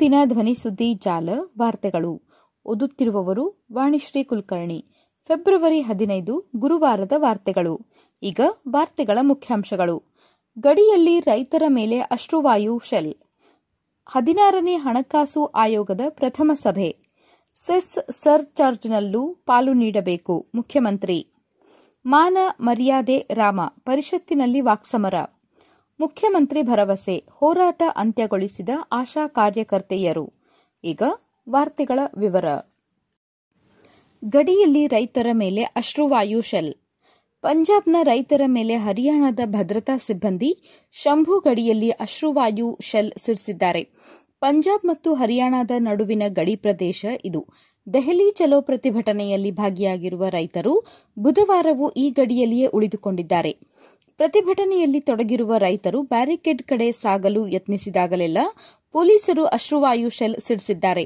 ದಿನ ಧ್ವನಿ ಸುದ್ದಿ ಜಾಲ ವಾರ್ತೆಗಳು. ಓದುತ್ತಿರುವವರು ವಾಣಿಶ್ರೀ ಕುಲಕರ್ಣಿ. ಫೆಬ್ರವರಿ ಹದಿನೈದು ಗುರುವಾರದ ವಾರ್ತೆಗಳು. ಈಗ ವಾರ್ತೆಗಳ ಮುಖ್ಯಾಂಶಗಳು. ಗಡಿಯಲ್ಲಿ ರೈತರ ಮೇಲೆ ಅಶ್ರುವಾಯು ಶೆಲ್. ಹದಿನಾರನೇ ಹಣಕಾಸು ಆಯೋಗದ ಪ್ರಥಮ ಸಭೆ. ಸೆಸ್ ಸರ್ಚಾರ್ಜ್ನಲ್ಲೂ ಪಾಲು ನೀಡಬೇಕು ಮುಖ್ಯಮಂತ್ರಿ. ಮಾನ ಮರ್ಯಾದೆ ರಾಮ, ಪರಿಷತ್ತಿನಲ್ಲಿ ವಾಕ್ಸಮರ. ಮುಖ್ಯಮಂತ್ರಿ ಭರವಸೆ ಹೋರಾಟ ಅಂತ್ಯಗೊಳಿಸಿದ ಆಶಾ ಕಾರ್ಯಕರ್ತೆಯರು. ಈಗ ವಾರ್ತೆಗಳ ವಿವರ. ಗಡಿಯಲ್ಲಿ ರೈತರ ಮೇಲೆ ಅಶ್ರುವಾಯು ಶೆಲ್. ಪಂಜಾಬ್ನ ರೈತರ ಮೇಲೆ ಹರಿಯಾಣದ ಭದ್ರತಾ ಸಿಬ್ಬಂದಿ ಶಂಭು ಗಡಿಯಲ್ಲಿ ಅಶ್ರುವಾಯು ಶೆಲ್ ಸಿಡಿಸಿದ್ದಾರೆ. ಪಂಜಾಬ್ ಮತ್ತು ಹರಿಯಾಣದ ನಡುವಿನ ಗಡಿ ಪ್ರದೇಶ ಇದು. ದೆಹಲಿ ಚಲೋ ಪ್ರತಿಭಟನೆಯಲ್ಲಿ ಭಾಗಿಯಾಗಿರುವ ರೈತರು ಬುಧವಾರವೂ ಈ ಗಡಿಯಲ್ಲಿಯೇ ಉಳಿದುಕೊಂಡಿದ್ದಾರೆ. ಪ್ರತಿಭಟನೆಯಲ್ಲಿ ತೊಡಗಿರುವ ರೈತರು ಬ್ಯಾರಿಕೇಡ್ ಕಡೆ ಸಾಗಲು ಯತ್ನಿಸಿದಾಗಲೆಲ್ಲ ಪೊಲೀಸರು ಅಶ್ರುವಾಯು ಶೆಲ್ ಸಿಡಿಸಿದ್ದಾರೆ.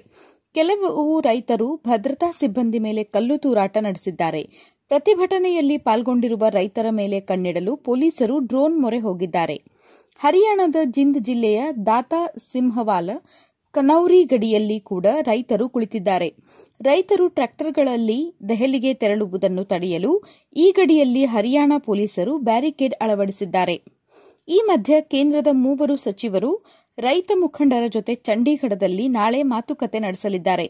ಕೆಲವು ರೈತರು ಭದ್ರತಾ ಸಿಬ್ಬಂದಿ ಮೇಲೆ ಕಲ್ಲು ತೂರಾಟ ನಡೆಸಿದ್ದಾರೆ. ಪ್ರತಿಭಟನೆಯಲ್ಲಿ ಪಾಲ್ಗೊಂಡಿರುವ ರೈತರ ಮೇಲೆ ಕಣ್ಣಿಡಲು ಪೊಲೀಸರು ಡ್ರೋನ್ ಮೊರೆ ಹೋಗಿದ್ದಾರೆ. ಹರಿಯಾಣದ ಜಿಂದ್ ಜಿಲ್ಲೆಯ ದಾತಾ ಸಿಂಹವಾಲ, ಕನೌರಿ ಗಡಿಯಲ್ಲಿ ಕೂಡ ರೈತರು ಕುಳಿತಿದ್ದಾರೆ. ರೈತರು ಟ್ರ್ಯಾಕ್ಟರ್ಗಳಲ್ಲಿ ದೆಹಲಿಗೆ ತೆರಳುವುದನ್ನು ತಡೆಯಲು ಈ ಗಡಿಯಲ್ಲಿ ಹರಿಯಾಣ ಪೊಲೀಸರು ಬ್ಯಾರಿಕೇಡ್ ಅಳವಡಿಸಿದ್ದಾರೆ. ಈ ಮಧ್ಯೆ ಕೇಂದ್ರದ ಮೂವರು ಸಚಿವರು ರೈತ ಮುಖಂಡರ ಜೊತೆ ಚಂಡೀಗಢದಲ್ಲಿ ನಾಳೆ ಮಾತುಕತೆ ನಡೆಸಲಿದ್ದಾರೆ.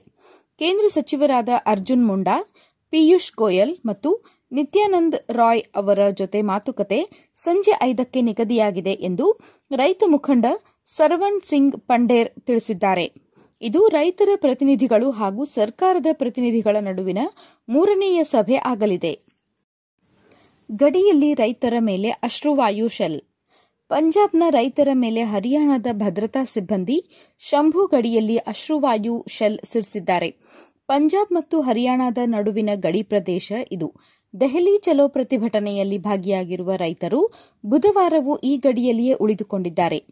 ಕೇಂದ್ರ ಸಚಿವರಾದ ಅರ್ಜುನ್ ಮುಂಡಾ, ಪಿಯೂಷ್ ಗೋಯಲ್ ಮತ್ತು ನಿತ್ಯಾನಂದ್ ರಾಯ್ ಅವರ ಜೊತೆ ಮಾತುಕತೆ ಸಂಜೆ ಐದಕ್ಕೆ ನಿಗದಿಯಾಗಿದೆ ಎಂದು ರೈತ ಮುಖಂಡ ಸರ್ವಣ್ ಸಿಂಗ್ ಪಂಡೇರ್ ತಿಳಿಸಿದ್ದಾರೆ. ಇದು ರೈತರ ಪ್ರತಿನಿಧಿಗಳು ಹಾಗೂ ಸರ್ಕಾರದ ಪ್ರತಿನಿಧಿಗಳ ನಡುವಿನ ಮೂರನೆಯ ಸಭೆ ಆಗಲಿದೆ. ಗಡಿಯಲ್ಲಿ ರೈತರ ಮೇಲೆ ಅಶ್ರುವಾಯು ಶೆಲ್. ಪಂಜಾಬ್ನ ರೈತರ ಮೇಲೆ ಹರಿಯಾಣದ ಭದ್ರತಾ ಸಿಬ್ಬಂದಿ ಶಂಭು ಗಡಿಯಲ್ಲಿ ಅಶ್ರುವಾಯು ಶೆಲ್ ಸಿಡಿಸಿದ್ದಾರೆ. ಪಂಜಾಬ್ ಮತ್ತು ಹರಿಯಾಣದ ನಡುವಿನ ಗಡಿ ಪ್ರದೇಶ ಇದು. ದೆಹಲಿ ಚಲೋ ಪ್ರತಿಭಟನೆಯಲ್ಲಿ ಭಾಗಿಯಾಗಿರುವ ರೈತರು ಬುಧವಾರವೂ ಈ ಗಡಿಯಲ್ಲಿಯೇ ಉಳಿದುಕೊಂಡಿದ್ದಾರೆ.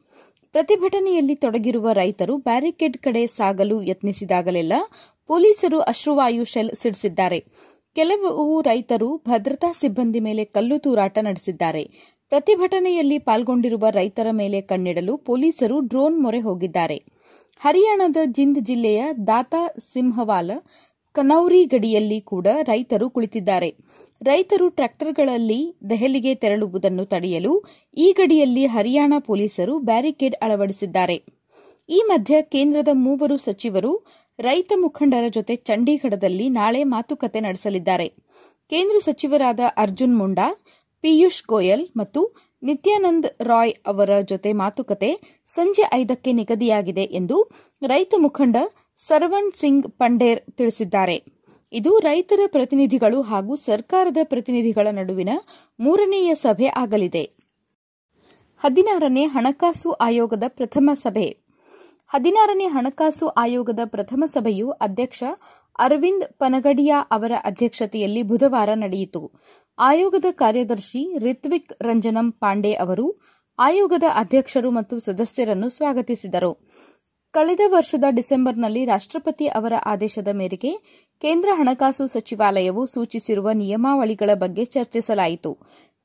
ಪ್ರತಿಭಟನೆಯಲ್ಲಿ ತೊಡಗಿರುವ ರೈತರು ಬ್ಯಾರಿಕೇಡ್ ಕಡೆ ಸಾಗಲು ಯತ್ನಿಸಿದಾಗಲೆಲ್ಲ ಪೊಲೀಸರು ಅಶ್ರುವಾಯು ಶೆಲ್ ಸಿಡಿಸಿದ್ದಾರೆ. ಕೆಲವು ರೈತರು ಭದ್ರತಾ ಸಿಬ್ಬಂದಿ ಮೇಲೆ ಕಲ್ಲು ತೂರಾಟ ನಡೆಸಿದ್ದಾರೆ. ಪ್ರತಿಭಟನೆಯಲ್ಲಿ ಪಾಲ್ಗೊಂಡಿರುವ ರೈತರ ಮೇಲೆ ಕಣ್ಣಿಡಲು ಪೊಲೀಸರು ಡ್ರೋನ್ ಮೊರೆ ಹೋಗಿದ್ದಾರೆ. ಹರಿಯಾಣದ ಜಿಂದ್ ಜಿಲ್ಲೆಯ ದಾತಾ ಸಿಂಹವಾಲ ಕನೌರಿ ಗಡಿಯಲ್ಲಿ ಕೂಡ ರೈತರು ಕುಳಿತಿದ್ದಾರೆ. ರೈತರು ಟ್ರ್ಯಾಕ್ಟರ್ಗಳಲ್ಲಿ ದೆಹಲಿಗೆ ತೆರಳುವುದನ್ನು ತಡೆಯಲು ಈ ಗಡಿಯಲ್ಲಿ ಹರಿಯಾಣ ಪೊಲೀಸರು ಬ್ಯಾರಿಕೇಡ್ ಅಳವಡಿಸಿದ್ದಾರೆ. ಈ ಮಧ್ಯೆ ಕೇಂದ್ರದ ಮೂವರು ಸಚಿವರು ರೈತ ಮುಖಂಡರ ಜೊತೆ ಚಂಡೀಗಢದಲ್ಲಿ ನಾಳೆ ಮಾತುಕತೆ ನಡೆಸಲಿದ್ದಾರೆ. ಕೇಂದ್ರ ಸಚಿವರಾದ ಅರ್ಜುನ್ ಮುಂಡಾ, ಪಿಯೂಷ್ ಗೋಯಲ್ ಮತ್ತು ನಿತ್ಯಾನಂದ್ ರಾಯ್ ಅವರ ಜೊತೆ ಮಾತುಕತೆ ಸಂಜೆ ಐದಕ್ಕೆ ನಿಗದಿಯಾಗಿದೆ ಎಂದು ರೈತ ಮುಖಂಡ ಸರ್ವಣ್ ಸಿಂಗ್ ಪಂಡೇರ್ ತಿಳಿಸಿದ್ದಾರೆ. ಇದು ರೈತರ ಪ್ರತಿನಿಧಿಗಳು ಹಾಗೂ ಸರ್ಕಾರದ ಪ್ರತಿನಿಧಿಗಳ ನಡುವಿನ ಮೂರನೆಯ ಸಭೆ ಆಗಲಿದೆ. ಹದಿನಾರನೇ ಹಣಕಾಸು ಆಯೋಗದ ಪ್ರಥಮ ಸಭೆ. ಹದಿನಾರನೇ ಹಣಕಾಸು ಆಯೋಗದ ಪ್ರಥಮ ಸಭೆಯು ಅಧ್ಯಕ್ಷ ಅರವಿಂದ್ ಪನಗಡಿಯಾ ಅವರ ಅಧ್ಯಕ್ಷತೆಯಲ್ಲಿ ಬುಧವಾರ ನಡೆಯಿತು. ಆಯೋಗದ ಕಾರ್ಯದರ್ಶಿ ರಿತ್ವಿಕ್ ರಂಜನಂ ಪಾಂಡೆ ಅವರು ಆಯೋಗದ ಅಧ್ಯಕ್ಷರು ಮತ್ತು ಸದಸ್ಯರನ್ನು ಸ್ವಾಗತಿಸಿದರು. ಕಳೆದ ವರ್ಷದ ಡಿಸೆಂಬರ್ನಲ್ಲಿ ರಾಷ್ಟ್ರಪತಿ ಅವರ ಆದೇಶದ ಮೇರೆಗೆ ಕೇಂದ್ರ ಹಣಕಾಸು ಸಚಿವಾಲಯವು ಸೂಚಿಸಿರುವ ನಿಯಮಾವಳಿಗಳ ಬಗ್ಗೆ ಚರ್ಚಿಸಲಾಯಿತು.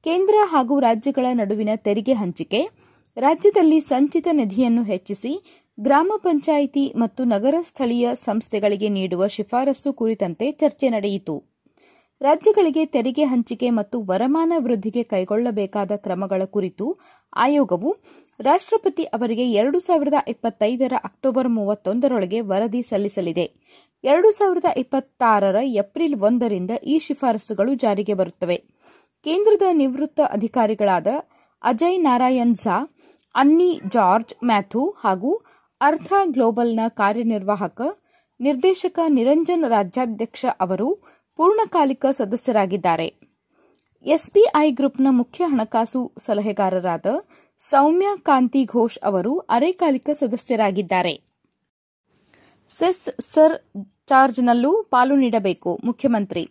ಕೇಂದ್ರ ಹಾಗೂ ರಾಜ್ಯಗಳ ನಡುವಿನ ತೆರಿಗೆ ಹಂಚಿಕೆ, ರಾಜ್ಯದಲ್ಲಿ ಸಂಚಿತ ನಿಧಿಯನ್ನು ಹೆಚ್ಚಿಸಿ ಗ್ರಾಮ ಪಂಚಾಯಿತಿ ಮತ್ತು ನಗರ ಸ್ಥಳೀಯ ಸಂಸ್ಥೆಗಳಿಗೆ ನೀಡುವ ಶಿಫಾರಸು ಕುರಿತಂತೆ ಚರ್ಚೆ ನಡೆಯಿತು. ರಾಜ್ಯಗಳಿಗೆ ತೆರಿಗೆ ಹಂಚಿಕೆ ಮತ್ತು ವರಮಾನ ವೃದ್ಧಿಗೆ ಕೈಗೊಳ್ಳಬೇಕಾದ ಕ್ರಮಗಳ ಕುರಿತು ಆಯೋಗವು ರಾಷ್ಟಪತಿ ಅವರಿಗೆ ಎರಡು ಸಾವಿರದ ಇಪ್ಪತ್ತೈದರ ಅಕ್ಟೋಬರ್ ಮೂವತ್ತೊಂದರೊಳಗೆ ವರದಿ ಸಲ್ಲಿಸಲಿದೆ. ಎರಡು ಸಾವಿರದ ಇಪ್ಪತ್ತಾರರ ಏಪ್ರಿಲ್ ಒಂದರಿಂದ ಈ ಶಿಫಾರಸುಗಳು ಜಾರಿಗೆ ಬರುತ್ತವೆ. ಕೇಂದ್ರದ ನಿವೃತ್ತ ಅಧಿಕಾರಿಗಳಾದ ಅಜಯ್ ನಾರಾಯಣ್ ಝಾ, ಅನ್ನಿ ಜಾರ್ಜ್ ಮ್ಯಾಥ್ಯೂ ಹಾಗೂ ಅರ್ಥ ಗ್ಲೋಬಲ್ನ ಕಾರ್ಯನಿರ್ವಾಹಕ ನಿರ್ದೇಶಕ ನಿರಂಜನ್ ರಾಜ್ಯಾಧ್ಯಕ್ಷ ಅವರು ಪೂರ್ಣಕಾಲಿಕ ಸದಸ್ಯರಾಗಿದ್ದಾರೆ. ಎಸ್ಬಿಐ ಗ್ರೂಪ್ನ ಮುಖ್ಯ ಹಣಕಾಸು ಸಲಹೆಗಾರರಾದ ಸೌಮ್ಯ ಕಾಂತಿ ಘೋಷ್ ಅವರು ಅರೆಕಾಲಿಕ ಸದಸ್ಯರಾಗಿದ್ದಾರೆ. ಸೆಸ್ ಸರ್ ಚಾರ್ಜ್ನಲ್ಲೂ ಪಾಲು ನೀಡಬೇಕು, ಮುಖ್ಯಮಂತ್ರಿ.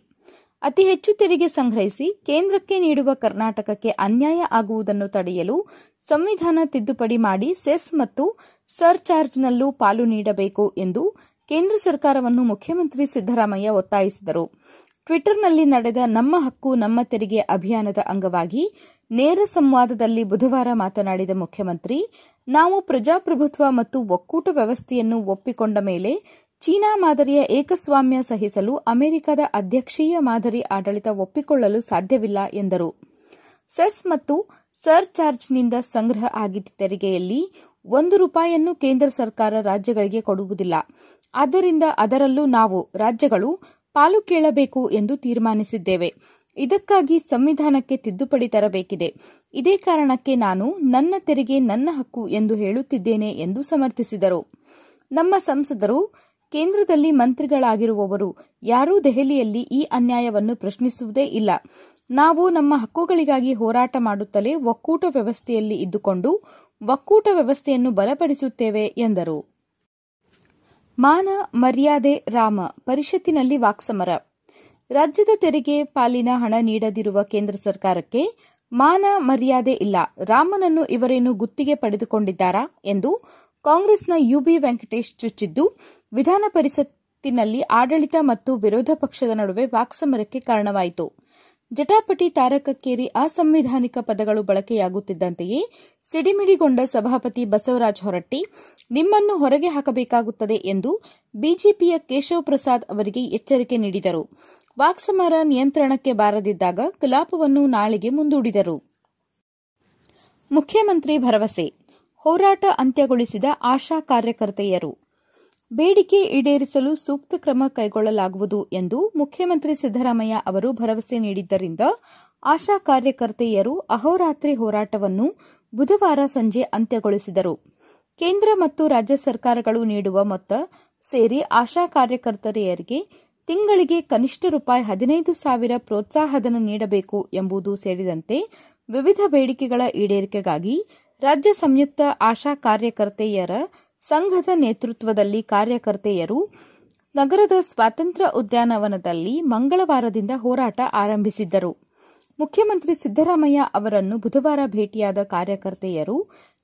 ಅತಿ ಹೆಚ್ಚು ತೆರಿಗೆ ಸಂಗ್ರಹಿಸಿ ಕೇಂದ್ರಕ್ಕೆ ನೀಡುವ ಕರ್ನಾಟಕಕ್ಕೆ ಅನ್ಯಾಯ ಆಗುವುದನ್ನು ತಡೆಯಲು ಸಂವಿಧಾನ ತಿದ್ದುಪಡಿ ಮಾಡಿ ಸೆಸ್ ಮತ್ತು ಸರ್ಚಾರ್ಜ್ನಲ್ಲೂ ಪಾಲು ನೀಡಬೇಕು ಎಂದು ಕೇಂದ್ರ ಸರ್ಕಾರವನ್ನು ಮುಖ್ಯಮಂತ್ರಿ ಸಿದ್ದರಾಮಯ್ಯ ಒತ್ತಾಯಿಸಿದರು. ಟ್ವಿಟರ್ನಲ್ಲಿ ನಡೆದ ನಮ್ಮ ಹಕ್ಕು, ನಮ್ಮ ತೆರಿಗೆ ಅಭಿಯಾನದ ಅಂಗವಾಗಿ ನೇರ ಸಂವಾದದಲ್ಲಿ ಬುಧವಾರ ಮಾತನಾಡಿದ ಮುಖ್ಯಮಂತ್ರಿ, ನಾವು ಪ್ರಜಾಪ್ರಭುತ್ವ ಮತ್ತು ಒಕ್ಕೂಟ ವ್ಯವಸ್ಥೆಯನ್ನು ಒಪ್ಪಿಕೊಂಡ ಮೇಲೆ ಚೀನಾ ಮಾದರಿಯ ಏಕಸ್ವಾಮ್ಯ ಸಹಿಸಲು ಅಮೆರಿಕದ ಅಧ್ಯಕ್ಷೀಯ ಮಾದರಿ ಆಡಳಿತ ಒಪ್ಪಿಕೊಳ್ಳಲು ಸಾಧ್ಯವಿಲ್ಲ ಎಂದರು. ಸೆಸ್ ಮತ್ತು ಸರ್ ಚಾರ್ಜ್ನಿಂದ ಸಂಗ್ರಹ ಆಗಿದ್ದ ತೆರಿಗೆಯಲ್ಲಿ ಒಂದು ರೂಪಾಯಿಯನ್ನು ಕೇಂದ್ರ ಸರ್ಕಾರ ರಾಜ್ಯಗಳಿಗೆ ಕೊಡುವುದಿಲ್ಲ. ಆದ್ದರಿಂದ ಅದರಲ್ಲೂ ನಾವು ರಾಜ್ಯಗಳು ಪಾಲು ಕೇಳಬೇಕು ಎಂದು ತೀರ್ಮಾನಿಸಿದ್ದೇವೆ. ಇದಕ್ಕಾಗಿ ಸಂವಿಧಾನಕ್ಕೆ ತಿದ್ದುಪಡಿ ತರಬೇಕಿದೆ. ಇದೇ ಕಾರಣಕ್ಕೆ ನಾನು ನನ್ನ ತೆರಿಗೆ ನನ್ನ ಹಕ್ಕು ಎಂದು ಹೇಳುತ್ತಿದ್ದೇನೆ ಎಂದು ಸಮರ್ಥಿಸಿದರು. ನಮ್ಮ ಸಂಸದರು, ಕೇಂದ್ರದಲ್ಲಿ ಮಂತ್ರಿಗಳಾಗಿರುವವರು ಯಾರೂ ದೆಹಲಿಯಲ್ಲಿ ಈ ಅನ್ಯಾಯವನ್ನು ಪ್ರಶ್ನಿಸುವುದೇ ಇಲ್ಲ. ನಾವು ನಮ್ಮ ಹಕ್ಕುಗಳಿಗಾಗಿ ಹೋರಾಟ ಮಾಡುತ್ತಲೇ ಒಕ್ಕೂಟ ವ್ಯವಸ್ಥೆಯಲ್ಲಿ ಇದ್ದುಕೊಂಡು ಒಕ್ಕೂಟ ವ್ಯವಸ್ಥೆಯನ್ನು ಬಲಪಡಿಸುತ್ತೇವೆ ಎಂದರು. ಮಾನ ಮರ್ಯಾದೆ ರಾಮ ಪರಿಷತ್ತಿನಲ್ಲಿ ವಾಕ್ಸಮರ. ರಾಜ್ಯದ ತೆರಿಗೆ ಪಾಲಿನ ಹಣ ನೀಡದಿರುವ ಕೇಂದ್ರ ಸರ್ಕಾರಕ್ಕೆ ಮಾನ ಮರ್ಯಾದೆ ಇಲ್ಲ. ರಾಮನನ್ನು ಇವರೇನು ಗುತ್ತಿಗೆ ಪಡೆದುಕೊಂಡಿದ್ದಾರಾ ಎಂದು ಕಾಂಗ್ರೆಸ್ನ ಯುಬಿ ವೆಂಕಟೇಶ್ ಚುಚ್ಚಿದ್ದು, ವಿಧಾನ ಪರಿಷತ್ತಿನಲ್ಲಿ ಆಡಳಿತ ಮತ್ತು ವಿರೋಧ ಪಕ್ಷದ ನಡುವೆ ವಾಕ್ಸಮರಕ್ಕೆ ಕಾರಣವಾಯಿತು. ಜಟಾಪಟಿ ತಾರಕಕ್ಕೇರಿ ಅಸಂವಿಧಾನಿಕ ಪದಗಳು ಬಳಕೆಯಾಗುತ್ತಿದ್ದಂತೆಯೇ ಸಿಡಿಮಿಡಿಗೊಂಡ ಸಭಾಪತಿ ಬಸವರಾಜ ಹೊರಟ್ಟಿ, ನಿಮ್ಮನ್ನು ಹೊರಗೆ ಹಾಕಬೇಕಾಗುತ್ತದೆ ಎಂದು ಬಿಜೆಪಿಯ ಕೇಶವ್ ಪ್ರಸಾದ್ ಅವರಿಗೆ ಎಚ್ಚರಿಕೆ ನೀಡಿದರು. ವಾಕ್ಸಮರ ನಿಯಂತ್ರಣಕ್ಕೆ ಬಾರದಿದ್ದಾಗ ಕಲಾಪವನ್ನು ನಾಳೆಗೆ ಮುಂದೂಡಿದರು. ಮುಖ್ಯಮಂತ್ರಿ ಭರವಸೆ, ಹೋರಾಟ ಅಂತ್ಯಗೊಳಿಸಿದ ಆಶಾ ಕಾರ್ಯಕರ್ತೆಯರು. ಬೇಡಿಕೆ ಈಡೇರಿಸಲು ಸೂಕ್ತ ಕ್ರಮ ಕೈಗೊಳ್ಳಲಾಗುವುದು ಎಂದು ಮುಖ್ಯಮಂತ್ರಿ ಸಿದ್ದರಾಮಯ್ಯ ಅವರು ಭರವಸೆ ನೀಡಿದ್ದರಿಂದ ಆಶಾ ಕಾರ್ಯಕರ್ತೆಯರು ಅಹೋರಾತ್ರಿ ಹೋರಾಟವನ್ನು ಬುಧವಾರ ಸಂಜೆ ಅಂತ್ಯಗೊಳಿಸಿದರು. ಕೇಂದ್ರ ಮತ್ತು ರಾಜ್ಯ ಸರ್ಕಾರಗಳು ನೀಡುವ ಮೊತ್ತ ಸೇರಿ ಆಶಾ ಕಾರ್ಯಕರ್ತೆಯರಿಗೆ ತಿಂಗಳಿಗೆ ಕನಿಷ್ಠ ರೂಪಾಯಿ ಹದಿನೈದು ಸಾವಿರ ಪ್ರೋತ್ಸಾಹಧನ ನೀಡಬೇಕು ಎಂಬುದು ಸೇರಿದಂತೆ ವಿವಿಧ ಬೇಡಿಕೆಗಳ ಈಡೇರಿಕೆಗಾಗಿ ರಾಜ್ಯ ಸಂಯುಕ್ತ ಆಶಾ ಕಾರ್ಯಕರ್ತೆಯರ ಸಂಘದ ನೇತೃತ್ವದಲ್ಲಿ ಕಾರ್ಯಕರ್ತೆಯರು ನಗರದ ಸ್ವಾತಂತ್ರ್ಯ ಉದ್ಯಾನವನದಲ್ಲಿ ಮಂಗಳವಾರದಿಂದ ಹೋರಾಟ ಆರಂಭಿಸಿದ್ದರು. ಮುಖ್ಯಮಂತ್ರಿ ಸಿದ್ದರಾಮಯ್ಯ ಅವರನ್ನು ಬುಧವಾರ ಭೇಟಿಯಾದ ಕಾರ್ಯಕರ್ತೆಯರು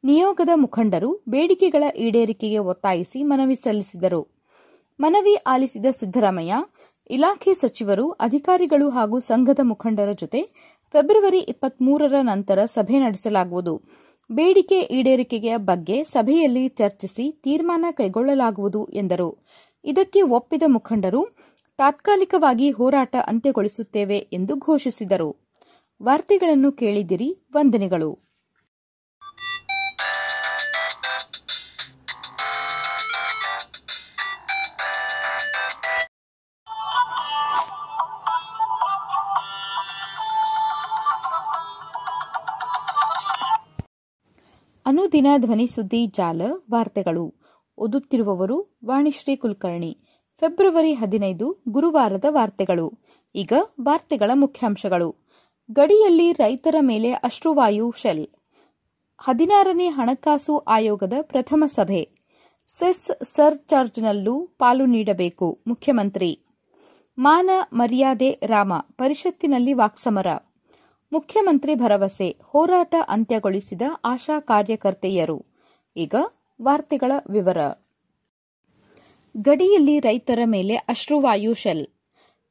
ನಿಯೋಗದ ಮುಖಂಡರು ಬೇಡಿಕೆಗಳ ಈಡೇರಿಕೆಗೆ ಒತ್ತಾಯಿಸಿ ಮನವಿ ಸಲ್ಲಿಸಿದರು. ಮನವಿ ಆಲಿಸಿದ ಸಿದ್ದರಾಮಯ್ಯ, ಇಲಾಖೆ ಸಚಿವರು, ಅಧಿಕಾರಿಗಳು ಹಾಗೂ ಸಂಘದ ಮುಖಂಡರ ಜೊತೆ ಫೆಬ್ರವರಿ ಇಪ್ಪತ್ಮೂರರ ನಂತರ ಸಭೆ ನಡೆಸಲಾಗುವುದು. ಬೇಡಿಕೆ ಈಡೇರಿಕೆಯ ಬಗ್ಗೆ ಸಭೆಯಲ್ಲಿ ಚರ್ಚಿಸಿ ತೀರ್ಮಾನ ಕೈಗೊಳ್ಳಲಾಗುವುದು ಎಂದರು. ಇದಕ್ಕೆ ಒಪ್ಪಿದ ಮುಖಂಡರು, ತಾತ್ಕಾಲಿಕವಾಗಿ ಹೋರಾಟ ಅಂತ್ಯಗೊಳಿಸುತ್ತೇವೆ ಎಂದು ಘೋಷಿಸಿದರು. ವಾರ್ತೆಗಳನ್ನು ಕೇಳಿದಿರಿ, ವಂದನೆಗಳು. ಅನುದಿನ ಧ್ವನಿ ಸುದ್ದಿ ಜಾಲ, ವಾರ್ತೆಗಳು. ಓದುತ್ತಿರುವವರು, ವಾಣಿಶ್ರೀ ಕುಲಕರ್ಣಿ. ಫೆಬ್ರವರಿ ಹದಿನೈದು, ಗುರುವಾರದ ವಾರ್ತೆಗಳು. ಈಗ ವಾರ್ತೆಗಳ ಮುಖ್ಯಾಂಶಗಳು. ಗಡಿಯಲ್ಲಿ ರೈತರ ಮೇಲೆ ಅಶ್ರುವಾಯು ಶೆಲ್. ಹದಿನಾರನೇ ಹಣಕಾಸು ಆಯೋಗದ ಪ್ರಥಮ ಸಭೆ. ಸೆಸ್ ಸರ್ ಚಾರ್ಜ್ನಲ್ಲೂ ಪಾಲು ನೀಡಬೇಕು ಮುಖ್ಯಮಂತ್ರಿ. ಮಾನ ಮರ್ಯಾದೆ ರಾಮ, ಪರಿಷತ್ತಿನಲ್ಲಿ ವಾಕ್ಸಮರ. ಮುಖ್ಯಮಂತ್ರಿ ಭರವಸೆ ಹೋರಾಟ ಅಂತ್ಯಗೊಳಿಸಿದ ಆಶಾ ಕಾರ್ಯಕರ್ತೆಯರು. ಈಗ ವಾರ್ತೆಗಳ ವಿವರ. ಗಡಿಯಲ್ಲಿ ರೈತರ ಮೇಲೆ ಅಶ್ರುವಾಯು ಶೆಲ್.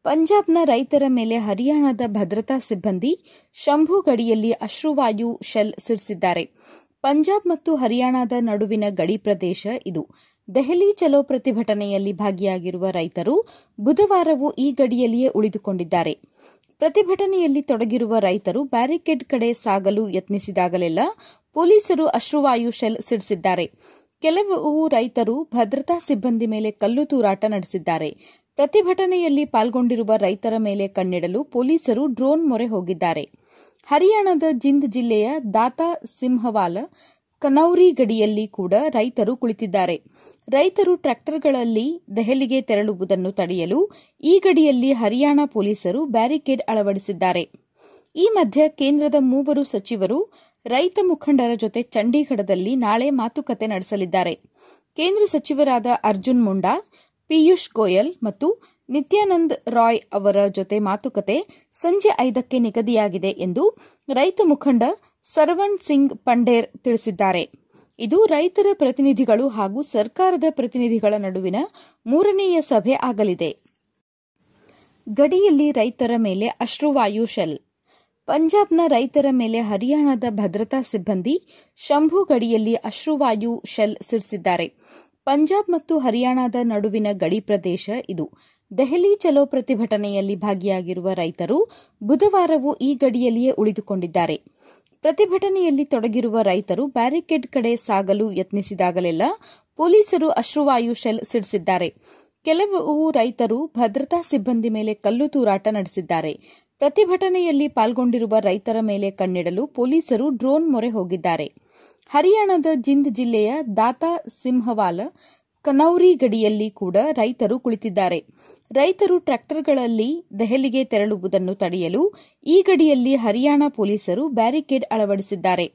ಪಂಜಾಬ್ನ ರೈತರ ಮೇಲೆ ಹರಿಯಾಣದ ಭದ್ರತಾ ಸಿಬ್ಬಂದಿ ಶಂಭು ಗಡಿಯಲ್ಲಿ ಅಶ್ರುವಾಯು ಶೆಲ್ ಸಿಡಿಸಿದ್ದಾರೆ. ಪಂಜಾಬ್ ಮತ್ತು ಹರಿಯಾಣದ ನಡುವಿನ ಗಡಿ ಪ್ರದೇಶ ಇದು. ದೆಹಲಿ ಚಲೋ ಪ್ರತಿಭಟನೆಯಲ್ಲಿ ಭಾಗಿಯಾಗಿರುವ ರೈತರು ಬುಧವಾರವೂ ಈ ಗಡಿಯಲ್ಲಿಯೇ ಉಳಿದುಕೊಂಡಿದ್ದಾರೆ. ಪ್ರತಿಭಟನೆಯಲ್ಲಿ ತೊಡಗಿರುವ ರೈತರು ಬ್ಯಾರಿಕೇಡ್ ಕಡೆ ಸಾಗಲು ಯತ್ನಿಸಿದಾಗಲೆಲ್ಲ ಪೊಲೀಸರು ಅಶ್ರುವಾಯು ಶೆಲ್ ಸಿಡಿಸಿದ್ದಾರೆ. ಕೆಲವು ರೈತರು ಭದ್ರತಾ ಸಿಬ್ಬಂದಿ ಮೇಲೆ ಕಲ್ಲು ತೂರಾಟ ನಡೆಸಿದ್ದಾರೆ. ಪ್ರತಿಭಟನೆಯಲ್ಲಿ ಪಾಲ್ಗೊಂಡಿರುವ ರೈತರ ಮೇಲೆ ಕಣ್ಣಿಡಲು ಪೊಲೀಸರು ಡ್ರೋನ್ ಮೊರೆ ಹೋಗಿದ್ದಾರೆ. ಹರಿಯಾಣದ ಜಿಂದ್ ಜಿಲ್ಲೆಯ ದಾತಾ ಸಿಂಹವಾಲ, ಕನೌರಿ ಗಡಿಯಲ್ಲಿ ಕೂಡ ರೈತರು ಕುಳಿತಿದ್ದಾರೆ. ರೈತರು ಟ್ರ್ಯಾಕ್ಟರ್ಗಳಲ್ಲಿ ದೆಹಲಿಗೆ ತೆರಳುವುದನ್ನು ತಡೆಯಲು ಈ ಗಡಿಯಲ್ಲಿ ಹರಿಯಾಣ ಪೊಲೀಸರು ಬ್ಯಾರಿಕೇಡ್ ಅಳವಡಿಸಿದ್ದಾರೆ. ಈ ಮಧ್ಯೆ ಕೇಂದ್ರದ ಮೂವರು ಸಚಿವರು ರೈತ ಮುಖಂಡರ ಜೊತೆ ಚಂಡೀಗಢದಲ್ಲಿ ನಾಳೆ ಮಾತುಕತೆ ನಡೆಸಲಿದ್ದಾರೆ. ಕೇಂದ್ರ ಸಚಿವರಾದ ಅರ್ಜುನ್ ಮುಂಡಾ, ಪಿಯೂಷ್ ಗೋಯಲ್ ಮತ್ತು ನಿತ್ಯಾನಂದ್ ರಾಯ್ ಅವರ ಜೊತೆ ಮಾತುಕತೆ ಸಂಜೆ ಐದಕ್ಕೆ ನಿಗದಿಯಾಗಿದೆ ಎಂದು ರೈತ ಮುಖಂಡ ಸರ್ವಣ್ ಸಿಂಗ್ ಪಂಡೇರ್ ತಿಳಿಸಿದ್ದಾರೆ. ಇದು ರೈತರ ಪ್ರತಿನಿಧಿಗಳು ಹಾಗೂ ಸರ್ಕಾರದ ಪ್ರತಿನಿಧಿಗಳ ನಡುವಿನ ಮೂರನೆಯ ಸಭೆ ಆಗಲಿದೆ. ಗಡಿಯಲ್ಲಿ ರೈತರ ಮೇಲೆ ಅಶ್ರುವಾಯು ಶೆಲ್. ಪಂಜಾಬ್ನ ರೈತರ ಮೇಲೆ ಹರಿಯಾಣದ ಭದ್ರತಾ ಸಿಬ್ಬಂದಿ ಶಂಭು ಗಡಿಯಲ್ಲಿ ಅಶ್ರುವಾಯು ಶೆಲ್ ಸಿಡಿಸಿದ್ದಾರೆ. ಪಂಜಾಬ್ ಮತ್ತು ಹರಿಯಾಣದ ನಡುವಿನ ಗಡಿ ಪ್ರದೇಶ ಇದು. ದೆಹಲಿ ಚಲೋ ಪ್ರತಿಭಟನೆಯಲ್ಲಿ ಭಾಗಿಯಾಗಿರುವ ರೈತರು ಬುಧವಾರವೂ ಈ ಗಡಿಯಲ್ಲಿಯೇ ಉಳಿದುಕೊಂಡಿದ್ದಾರೆ. ಪ್ರತಿಭಟನೆಯಲ್ಲಿ ತೊಡಗಿರುವ ರೈತರು ಬ್ಯಾರಿಕೇಡ್ ಕಡೆ ಸಾಗಲು ಯತ್ನಿಸಿದಾಗಲೆಲ್ಲ ಪೊಲೀಸರು ಅಶ್ರುವಾಯು ಶೆಲ್ ಸಿಡಿಸಿದ್ದಾರೆ. ಕೆಲವು ರೈತರು ಭದ್ರತಾ ಸಿಬ್ಬಂದಿ ಮೇಲೆ ಕಲ್ಲು ತೂರಾಟ ನಡೆಸಿದ್ದಾರೆ. ಪ್ರತಿಭಟನೆಯಲ್ಲಿ ಪಾಲ್ಗೊಂಡಿರುವ ರೈತರ ಮೇಲೆ ಕಣ್ಣಿಡಲು ಪೊಲೀಸರು ಡ್ರೋನ್ ಮೊರೆ ಹೋಗಿದ್ದಾರೆ. ಹರಿಯಾಣದ ಜಿಂದ್ ಜಿಲ್ಲೆಯ ದಾತಾ ಸಿಂಹವಾಲ ಕನೌರಿ ಗಡಿಯಲ್ಲಿ ಕೂಡ ರೈತರು ಕುಳಿತಿದ್ದಾರೆ. ರೈತರು ಟ್ರ್ಯಾಕ್ಟರ್ಗಳಲ್ಲಿ ದೆಹಲಿಗೆ ತೆರಳುವುದನ್ನು ತಡೆಯಲು ಈ ಗಡಿಯಲ್ಲಿ ಹರಿಯಾಣ ಪೊಲೀಸರು ಬ್ಯಾರಿಕೇಡ್ ಅಳವಡಿಸಿದ್ದಾರೆ.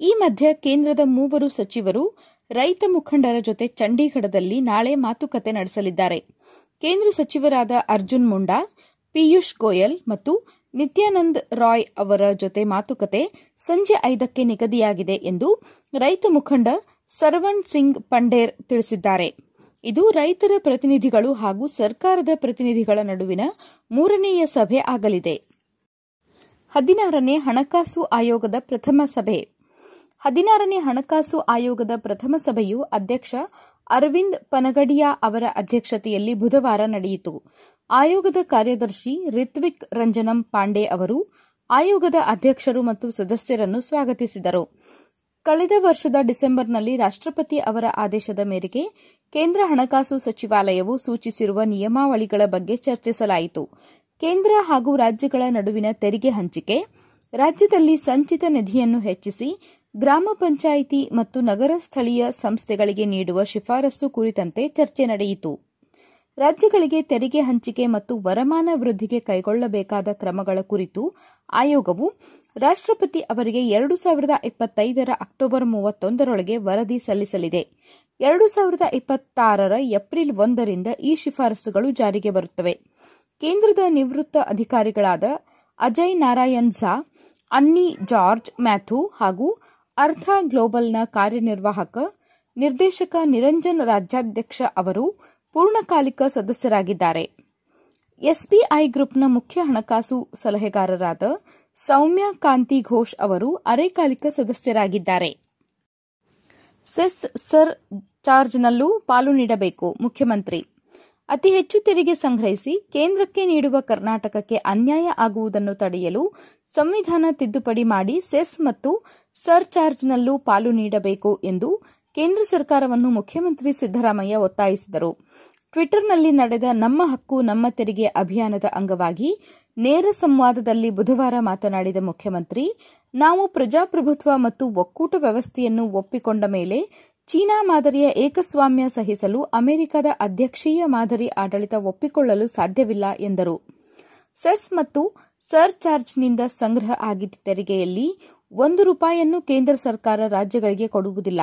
ಈ ಮಧ್ಯೆ ಕೇಂದ್ರದ ಮೂವರು ಸಚಿವರು ರೈತ ಮುಖಂಡರ ಜೊತೆ ಚಂಡೀಗಢದಲ್ಲಿ ನಾಳೆ ಮಾತುಕತೆ ನಡೆಸಲಿದ್ದಾರೆ. ಕೇಂದ್ರ ಸಚಿವರಾದ ಅರ್ಜುನ್ ಮುಂಡಾ, ಪಿಯೂಷ್ ಗೋಯಲ್ ಮತ್ತು ನಿತ್ಯಾನಂದ್ ರಾಯ್ ಅವರ ಜೊತೆ ಮಾತುಕತೆ ಸಂಜೆ ಐದಕ್ಕೆ ನಿಗದಿಯಾಗಿದೆ ಎಂದು ರೈತ ಮುಖಂಡ ಸರ್ವಣ್ ಸಿಂಗ್ ಪಂಡೇರ್ ತಿಳಿಸಿದ್ದಾರೆ. ಇದು ರೈತರ ಪ್ರತಿನಿಧಿಗಳು ಹಾಗೂ ಸರ್ಕಾರದ ಪ್ರತಿನಿಧಿಗಳ ನಡುವಿನ ಮೂರನೆಯ ಸಭೆ ಆಗಲಿದೆ. ಹದಿನಾರನೇ ಹಣಕಾಸು ಆಯೋಗದ ಪ್ರಥಮ ಸಭೆ. ಹದಿನಾರನೇ ಹಣಕಾಸು ಆಯೋಗದ ಪ್ರಥಮ ಸಭೆಯು ಅಧ್ಯಕ್ಷ ಅರವಿಂದ್ ಪನಗಡಿಯಾ ಅವರ ಅಧ್ಯಕ್ಷತೆಯಲ್ಲಿ ಬುಧವಾರ ನಡೆಯಿತು. ಆಯೋಗದ ಕಾರ್ಯದರ್ಶಿ ರಿತ್ವಿಕ್ ರಂಜನಂ ಪಾಂಡೆ ಅವರು ಆಯೋಗದ ಅಧ್ಯಕ್ಷರು ಮತ್ತು ಸದಸ್ಯರನ್ನು ಸ್ವಾಗತಿಸಿದರು. ಕಳೆದ ವರ್ಷದ ಡಿಸೆಂಬರ್ನಲ್ಲಿ ರಾಷ್ಟ್ರಪತಿ ಅವರ ಆದೇಶದ ಮೇರೆಗೆ ಕೇಂದ್ರ ಹಣಕಾಸು ಸಚಿವಾಲಯವು ಸೂಚಿಸಿರುವ ನಿಯಮಾವಳಿಗಳ ಬಗ್ಗೆ ಚರ್ಚಿಸಲಾಯಿತು. ಕೇಂದ್ರ ಹಾಗೂ ರಾಜ್ಯಗಳ ನಡುವಿನ ತೆರಿಗೆ ಹಂಚಿಕೆ, ರಾಜ್ಯದಲ್ಲಿ ಸಂಚಿತ ನಿಧಿಯನ್ನು ಹೆಚ್ಚಿಸಿ ಗ್ರಾಮ ಪಂಚಾಯಿತಿ ಮತ್ತು ನಗರ ಸ್ಥಳೀಯ ಸಂಸ್ಥೆಗಳಿಗೆ ನೀಡುವ ಶಿಫಾರಸು ಕುರಿತಂತೆ ಚರ್ಚೆ ನಡೆಯಿತು. ರಾಜ್ಯಗಳಿಗೆ ತೆರಿಗೆ ಹಂಚಿಕೆ ಮತ್ತು ವರಮಾನ ವೃದ್ಧಿಗೆ ಕೈಗೊಳ್ಳಬೇಕಾದ ಕ್ರಮಗಳ ಕುರಿತು ಆಯೋಗವು ರಾಷ್ಟ್ರಪತಿ ಅವರಿಗೆ ಎರಡು ಸಾವಿರದ ಇಪ್ಪತ್ತೈದರ ಅಕ್ಟೋಬರ್ ಮೂವತ್ತೊಂದರೊಳಗೆ ವರದಿ ಸಲ್ಲಿಸಲಿದೆ. ಎರಡು ಸಾವಿರದ ಇಪ್ಪತ್ತಾರರ ಏಪ್ರಿಲ್ ಒಂದರಿಂದ ಈ ಶಿಫಾರಸುಗಳು ಜಾರಿಗೆ ಬರುತ್ತವೆ. ಕೇಂದ್ರದ ನಿವೃತ್ತ ಅಧಿಕಾರಿಗಳಾದ ಅಜಯ್ ನಾರಾಯಣ್ ಝಾ, ಅನ್ನಿ ಜಾರ್ಜ್ ಮ್ಯಾಥ್ಯೂ ಹಾಗೂ ಅರ್ಥ ಗ್ಲೋಬಲ್ನ ಕಾರ್ಯನಿರ್ವಾಹಕ ನಿರ್ದೇಶಕ ನಿರಂಜನ್ ರಾಜ್ಯಾಧ್ಯಕ್ಷ ಅವರು ಪೂರ್ಣಕಾಲಿಕ ಸದಸ್ಯರಾಗಿದ್ದಾರೆ. ಎಸ್ಬಿಐ ಗ್ರೂಪ್ನ ಮುಖ್ಯ ಹಣಕಾಸು ಸಲಹೆಗಾರರಾದ ಸೌಮ್ಯ ಕಾಂತಿ ಘೋಷ್ ಅವರು ಅರೆಕಾಲಿಕ ಸದಸ್ಯರಾಗಿದ್ದಾರೆ. ಸೆಸ್ ಸರ್ ಚಾರ್ಜ್ನಲ್ಲೂ ಪಾಲು ನೀಡಬೇಕು, ಮುಖ್ಯಮಂತ್ರಿ. ಅತಿ ಹೆಚ್ಚು ತೆರಿಗೆ ಸಂಗ್ರಹಿಸಿ ಕೇಂದ್ರಕ್ಕೆ ನೀಡುವ ಕರ್ನಾಟಕಕ್ಕೆ ಅನ್ಯಾಯ ಆಗುವುದನ್ನು ತಡೆಯಲು ಸಂವಿಧಾನ ತಿದ್ದುಪಡಿ ಮಾಡಿ ಸೆಸ್ ಮತ್ತು ಸರ್ ಚಾರ್ಜ್ನಲ್ಲೂ ಪಾಲು ನೀಡಬೇಕು ಎಂದು ಕೇಂದ್ರ ಸರ್ಕಾರವನ್ನು ಮುಖ್ಯಮಂತ್ರಿ ಸಿದ್ದರಾಮಯ್ಯ ಒತ್ತಾಯಿಸಿದರು. ಟ್ವಿಟರ್ನಲ್ಲಿ ನಡೆದ ನಮ್ಮ ಹಕ್ಕು, ನಮ್ಮ ತೆರಿಗೆ ಅಭಿಯಾನದ ಅಂಗವಾಗಿ ನೇರ ಸಂವಾದದಲ್ಲಿ ಬುಧವಾರ ಮಾತನಾಡಿದ ಮುಖ್ಯಮಂತ್ರಿ, ನಾವು ಪ್ರಜಾಪ್ರಭುತ್ವ ಮತ್ತು ಒಕ್ಕೂಟ ವ್ಯವಸ್ಥೆಯನ್ನು ಒಪ್ಪಿಕೊಂಡ ಮೇಲೆ ಚೀನಾ ಮಾದರಿಯ ಏಕಸ್ವಾಮ್ಯ ಸಹಿಸಲು ಅಮೆರಿಕದ ಅಧ್ಯಕ್ಷೀಯ ಮಾದರಿ ಆಡಳಿತ ಒಪ್ಪಿಕೊಳ್ಳಲು ಸಾಧ್ಯವಿಲ್ಲ ಎಂದರು. ಸೆಸ್ ಮತ್ತು ಸರ್ ಚಾರ್ಜ್ನಿಂದ ಸಂಗ್ರಹ ಆಗಿದ್ದ ತೆರಿಗೆಯಲ್ಲಿ ಒಂದು ರೂಪಾಯಿಯನ್ನು ಕೇಂದ್ರ ಸರ್ಕಾರ ರಾಜ್ಯಗಳಿಗೆ ಕೊಡುವುದಿಲ್ಲ.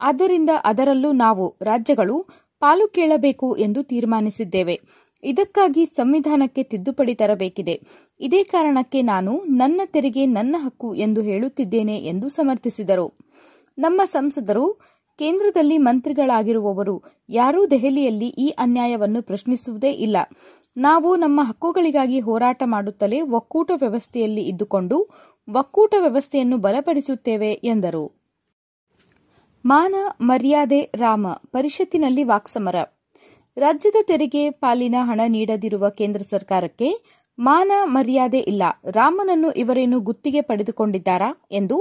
ಆದ್ದರಿಂದ ಅದರಲ್ಲೂ ನಾವು ರಾಜ್ಯಗಳು ಪಾಲು ಕೇಳಬೇಕು ಎಂದು ತೀರ್ಮಾನಿಸಿದ್ದೇವೆ. ಇದಕ್ಕಾಗಿ ಸಂವಿಧಾನಕ್ಕೆ ತಿದ್ದುಪಡಿ ತರಬೇಕಿದೆ. ಇದೇ ಕಾರಣಕ್ಕೆ ನಾನು ನನ್ನ ತೆರಿಗೆ ನನ್ನ ಹಕ್ಕು ಎಂದು ಹೇಳುತ್ತಿದ್ದೇನೆ ಎಂದು ಸಮರ್ಥಿಸಿದರು. ನಮ್ಮ ಸಂಸದರು, ಕೇಂದ್ರದಲ್ಲಿ ಮಂತ್ರಿಗಳಾಗಿರುವವರು ಯಾರೂ ದೆಹಲಿಯಲ್ಲಿ ಈ ಅನ್ಯಾಯವನ್ನು ಪ್ರಶ್ನಿಸುವುದೇ ಇಲ್ಲ. ನಾವು ನಮ್ಮ ಹಕ್ಕುಗಳಿಗಾಗಿ ಹೋರಾಟ ಮಾಡುತ್ತಲೇ ಒಕ್ಕೂಟ ವ್ಯವಸ್ಥೆಯಲ್ಲಿ ಇದ್ದುಕೊಂಡು ಒಕ್ಕೂಟ ವ್ಯವಸ್ಥೆಯನ್ನು ಬಲಪಡಿಸುತ್ತೇವೆ ಎಂದರು. ಮಾನ ಮರ್ಯಾದೆ ರಾಮ ಪರಿಷತ್ತಿನಲ್ಲಿ ವಾಕ್ಸಮರ ರಾಜ್ಯದ ತೆರಿಗೆ ಪಾಲಿನ ಹಣ ನೀಡದಿರುವ ಕೇಂದ್ರ ಸರ್ಕಾರಕ್ಕೆ ಮಾನ ಮರ್ಯಾದೆ ಇಲ್ಲ. ರಾಮನನ್ನು ಇವರೇನು ಗುತ್ತಿಗೆ ಪಡೆದುಕೊಂಡಿದ್ದಾರಾ ಎಂದು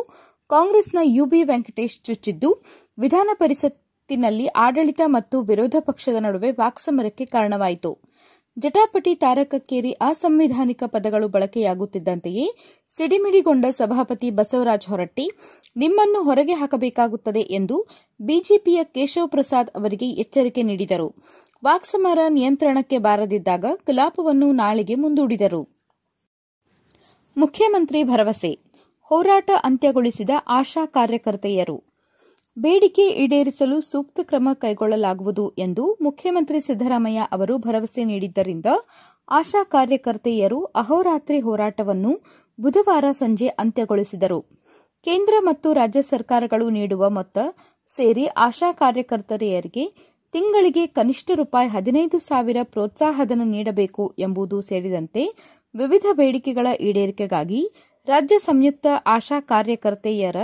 ಕಾಂಗ್ರೆಸ್ನ ಯುಬಿ ವೆಂಕಟೇಶ್ ಚುಚ್ಚಿದ್ದು, ವಿಧಾನ ಪರಿಷತ್ತಿನಲ್ಲಿ ಆಡಳಿತ ಮತ್ತು ವಿರೋಧ ಪಕ್ಷದ ನಡುವೆ ವಾಕ್ಸಮರಕ್ಕೆ ಕಾರಣವಾಯಿತು. ಜಟಾಪಟಿ ತಾರಕಕ್ಕೇರಿ ಅಸಂವಿಧಾನಿಕ ಪದಗಳು ಬಳಕೆಯಾಗುತ್ತಿದ್ದಂತೆಯೇ ಸಿಡಿಮಿಡಿಗೊಂಡ ಸಭಾಪತಿ ಬಸವರಾಜ ಹೊರಟ್ಟಿ, ನಿಮ್ಮನ್ನು ಹೊರಗೆ ಹಾಕಬೇಕಾಗುತ್ತದೆ ಎಂದು ಬಿಜೆಪಿಯ ಕೇಶವ್ ಪ್ರಸಾದ್ ಅವರಿಗೆ ಎಚ್ಚರಿಕೆ ನೀಡಿದರು. ವಾಕ್ಸಮರ ನಿಯಂತ್ರಣಕ್ಕೆ ಬಾರದಿದ್ದಾಗ ಕಲಾಪವನ್ನು ನಾಳೆಗೆ ಮುಂದೂಡಿದರು. ಮುಖ್ಯಮಂತ್ರಿ ಭರವಸೆ, ಹೋರಾಟ ಅಂತ್ಯಗೊಳಿಸಿದ ಆಶಾ ಕಾರ್ಯಕರ್ತೆಯರು. ಬೇಡಿಕೆ ಈಡೇರಿಸಲು ಸೂಕ್ತ ಕ್ರಮ ಕೈಗೊಳ್ಳಲಾಗುವುದು ಎಂದು ಮುಖ್ಯಮಂತ್ರಿ ಸಿದ್ದರಾಮಯ್ಯ ಅವರು ಭರವಸೆ ನೀಡಿದ್ದರಿಂದ ಆಶಾ ಕಾರ್ಯಕರ್ತೆಯರು ಅಹೋರಾತ್ರಿ ಹೋರಾಟವನ್ನು ಬುಧವಾರ ಸಂಜೆ ಅಂತ್ಯಗೊಳಿಸಿದರು. ಕೇಂದ್ರ ಮತ್ತು ರಾಜ್ಯ ಸರ್ಕಾರಗಳು ನೀಡುವ ಮೊತ್ತ ಸೇರಿ ಆಶಾ ಕಾರ್ಯಕರ್ತೆಯರಿಗೆ ತಿಂಗಳಿಗೆ ಕನಿಷ್ಠ ರೂಪಾಯಿ ಹದಿನೈದು ಸಾವಿರ ಪ್ರೋತ್ಸಾಹಧನ ನೀಡಬೇಕು ಎಂಬುದು ಸೇರಿದಂತೆ ವಿವಿಧ ಬೇಡಿಕೆಗಳ ಈಡೇರಿಕೆಗಾಗಿ ರಾಜ್ಯ ಸಂಯುಕ್ತ ಆಶಾ ಕಾರ್ಯಕರ್ತೆಯರ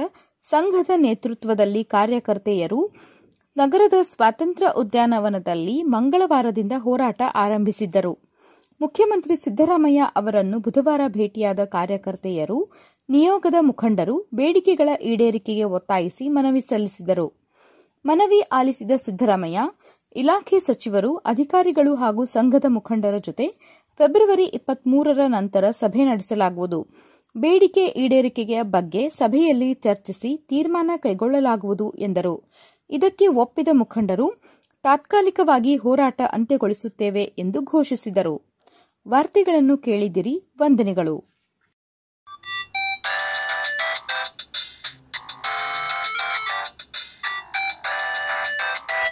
ಸಂಘದ ನೇತೃತ್ವದಲ್ಲಿ ಕಾರ್ಯಕರ್ತೆಯರು ನಗರದ ಸ್ವಾತಂತ್ರ್ಯ ಉದ್ಯಾನವನದಲ್ಲಿ ಮಂಗಳವಾರದಿಂದ ಹೋರಾಟ ಆರಂಭಿಸಿದ್ದರು. ಮುಖ್ಯಮಂತ್ರಿ ಸಿದ್ದರಾಮಯ್ಯ ಅವರನ್ನು ಬುಧವಾರ ಭೇಟಿಯಾದ ಕಾರ್ಯಕರ್ತೆಯರು ನಿಯೋಗದ ಮುಖಂಡರು ಬೇಡಿಕೆಗಳ ಈಡೇರಿಕೆಗೆ ಒತ್ತಾಯಿಸಿ ಮನವಿ ಸಲ್ಲಿಸಿದರು. ಮನವಿ ಆಲಿಸಿದ ಸಿದ್ದರಾಮಯ್ಯ, ಇಲಾಖೆ ಸಚಿವರು, ಅಧಿಕಾರಿಗಳು ಹಾಗೂ ಸಂಘದ ಮುಖಂಡರ ಜೊತೆ ಫೆಬ್ರವರಿ ಇಪ್ಪತ್ಮೂರರ ನಂತರ ಸಭೆ ನಡೆಸಲಾಗುವುದು. ಬೇಡಿಕೆ ಈಡೇರಿಕೆಯ ಬಗ್ಗೆ ಸಭೆಯಲ್ಲಿ ಚರ್ಚಿಸಿ ತೀರ್ಮಾನ ಕೈಗೊಳ್ಳಲಾಗುವುದು ಎಂದರು. ಇದಕ್ಕೆ ಒಪ್ಪಿದ ಮುಖಂಡರು, ತಾತ್ಕಾಲಿಕವಾಗಿ ಹೋರಾಟ ಅಂತ್ಯಗೊಳಿಸುತ್ತೇವೆ ಎಂದು ಘೋಷಿಸಿದರು. ವಾರ್ತೆಗಳನ್ನು ಕೇಳಿದಿರಿ, ವಂದನೆಗಳು.